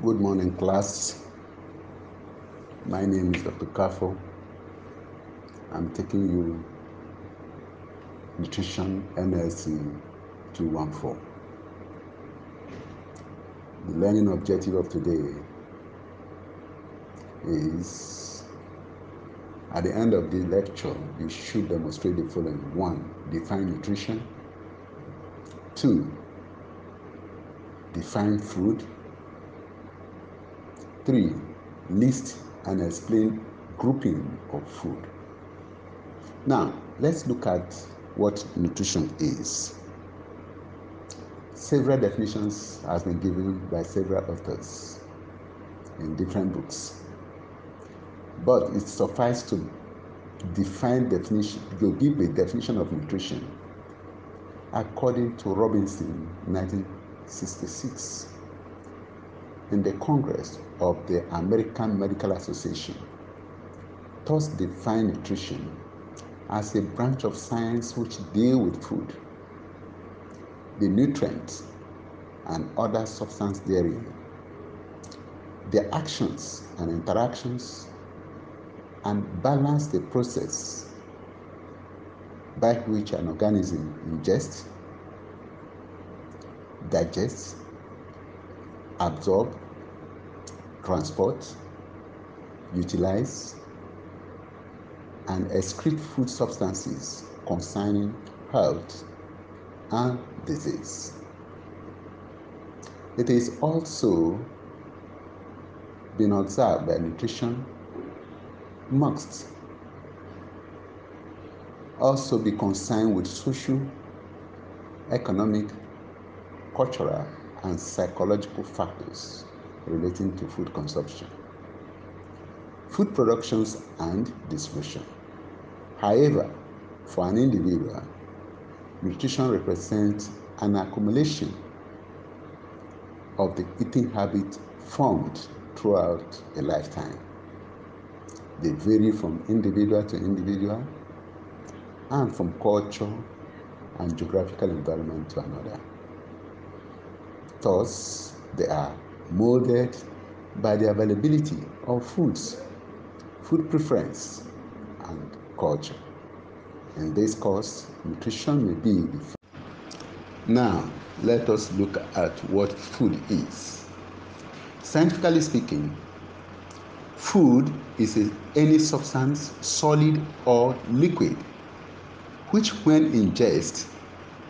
Good morning, class. My name is Dr. Kafo. I'm taking you Nutrition NLC 214. The learning objective of today is at the end of the lecture, you should demonstrate the following one, define nutrition, two, define food, three, list and explain grouping of food. Now, let's look at what nutrition is. Several definitions has been given by several authors in different books. But it suffices to define definition, to give a definition of nutrition according to Robinson 1966 in the Congress of the American Medical Association. Thus define nutrition as a branch of science which deal with food, the nutrients and other substance therein, their actions and interactions, and balance the process by which an organism ingests, digests, absorb, transport, utilize, and excrete food substances concerning health and disease. It is also been observed that nutrition must also be concerned with social, economic, cultural, and psychological factors relating to food consumption, food productions, and distribution. However, for an individual, nutrition represents an accumulation of the eating habit formed throughout a lifetime. They vary from individual to individual and from culture and geographical environment to another. Thus, they are molded by the availability of foods, food preference, and culture. In this course, nutrition may be defined. Now, let us look at what food is. Scientifically speaking, food is any substance, solid or liquid, which, when ingested,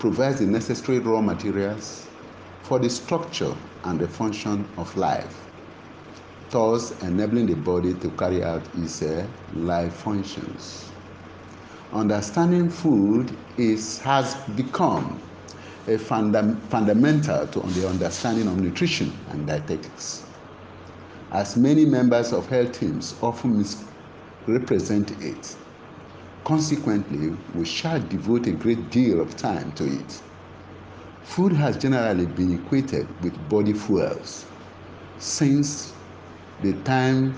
provides the necessary raw materials for the structure and the function of life, thus enabling the body to carry out its uh, life functions. Understanding food is, has become a funda- fundamental to the understanding of nutrition and dietetics. As many members of health teams often misrepresent it, consequently, we shall devote a great deal of time to it. Food has generally been equated with body fuels since the time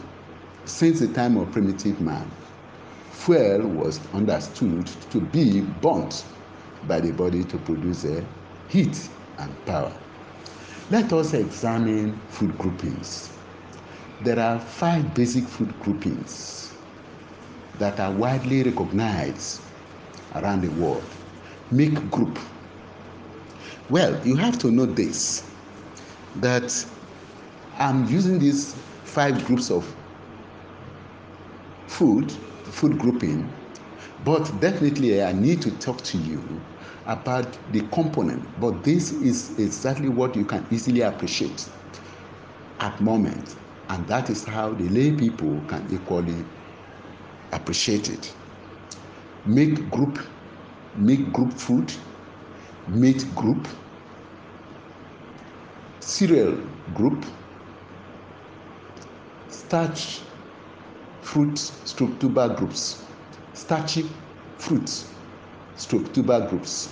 since the time of primitive man. Fuel was understood to be burnt by the body to produce heat and power. Let us examine food groupings. There are five basic food groupings that are widely recognized around the world. Milk group. Well, you have to know this that I'm using these five groups of food, food grouping, but definitely I need to talk to you about the component. But this is exactly what you can easily appreciate at moment, and that is how the lay people can equally appreciate it. Milk group, milk group food, meat group, cereal group, starch fruit stroke tuber groups, starchy fruits stroke tuber groups,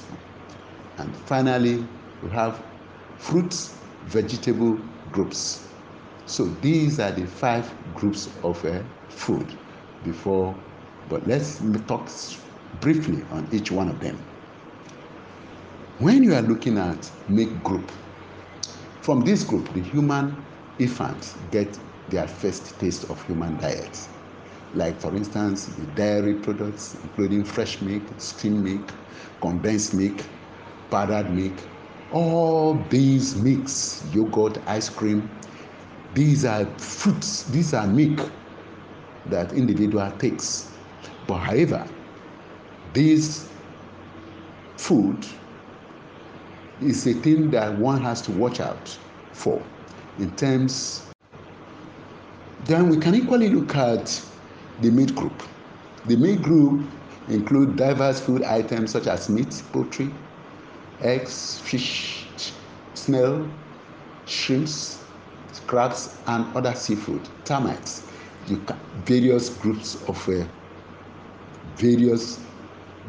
and finally we have fruits vegetable groups. So these are the five groups of uh, food before, but let's talk briefly on each one of them. When you are looking at milk group, from this group, the human infants get their first taste of human diet. Like, for instance, the dairy products, including fresh milk, skimmed milk, condensed milk, powdered milk, all these milks, yogurt, ice cream, these are fruits, these are milk that individual takes. But however, this food is a thing that one has to watch out for in terms then we can equally look at the meat group. The meat group include diverse food items such as meat poultry eggs fish snail shrimps crabs and other seafood termites. You can, various groups of uh, various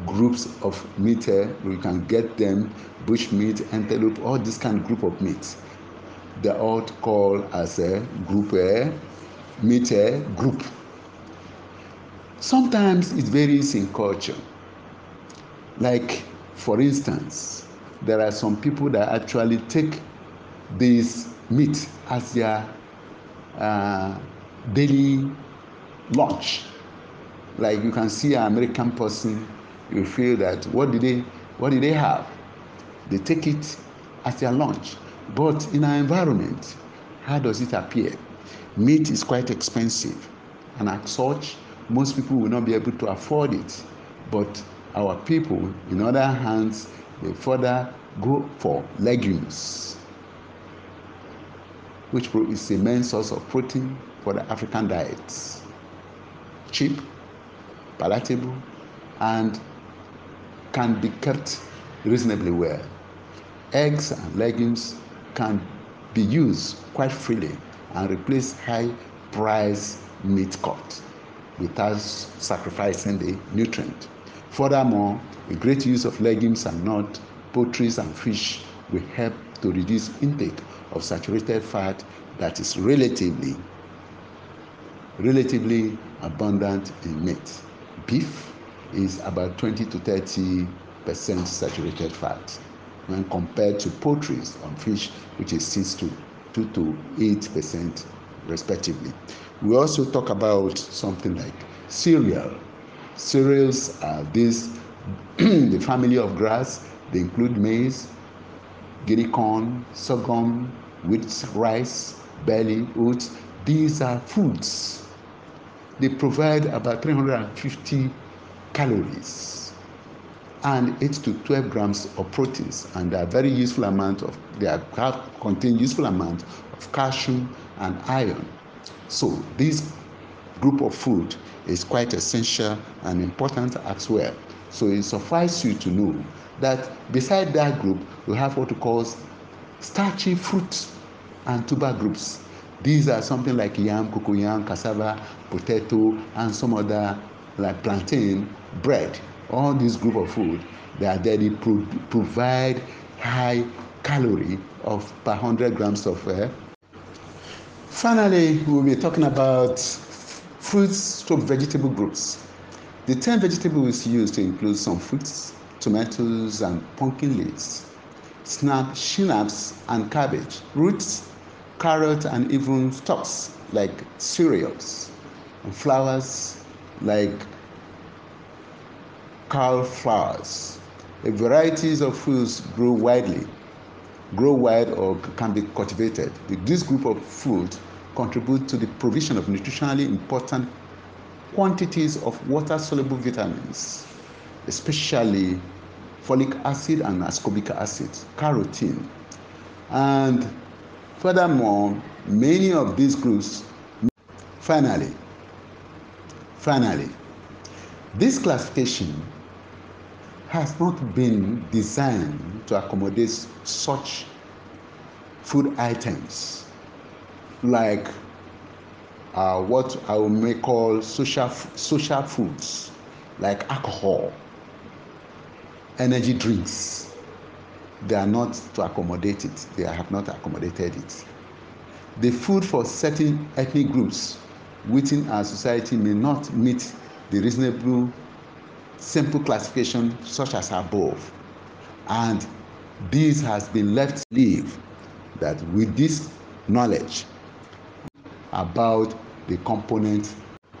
groups of meat uh, we can get them bush meat antelope all this kind of group of meat. They are all called as a group uh, meat uh, group. Sometimes it varies in culture. Like for instance there are some people that actually take this meat as their uh, daily lunch. Like you can see an american person you feel that what did they what did they have? They take it as their lunch. But in our environment how does it appear? Meat is quite expensive and as such most people will not be able to afford it. But our people in other hands they further go for legumes which is a main source of protein for the african diet cheap palatable and can be kept reasonably well. Eggs and legumes can be used quite freely and replace high price meat cut without sacrificing the nutrient. Furthermore, a great use of legumes and nuts, poultry and fish will help to reduce intake of saturated fat that is relatively relatively abundant in meat. Beef is about 20 to 30 percent saturated fat when compared to poultry on fish which is 6 to 2 to 8 percent respectively. We also talk about something like cereal. Cereals are this the family of grass. They include maize guinea corn sorghum wheat rice barley oats. These are foods. They provide about 350 calories and 8 to 12 grams of proteins and they are very useful amount of they have contain useful amount of calcium and iron. So this group of food is quite essential and important as well. So it suffices you to know that beside that group we have what we call starchy fruits and tuber groups. These are something like yam cocoyam cassava potato and some other like plantain bread all this group of food there they pro provide high calorie of per hundred grams of uh, finally we will be talking about fruits to vegetable groups. The term vegetable is used to include some fruits tomatoes and pumpkin leaves snap schnapps and cabbage roots carrot and even stalks like cereals and flowers like cauliflowers. A varieties of foods grow widely, grow wide or can be cultivated. This group of food contribute to the provision of nutritionally important quantities of water-soluble vitamins, especially folic acid and ascorbic acid, carotene. And furthermore, many of these groups, finally, finally, this classification has not been designed to accommodate such food items like uh, what I may call social social foods like alcohol, energy drinks. They are not to accommodate it. They have not accommodated it. The food for certain ethnic groups within our society may not meet the reasonable simple classification such as above. And this has been left leave that with this knowledge about the component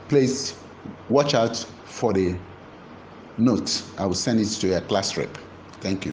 please watch out for the note. I will send it to your class rep. Thank you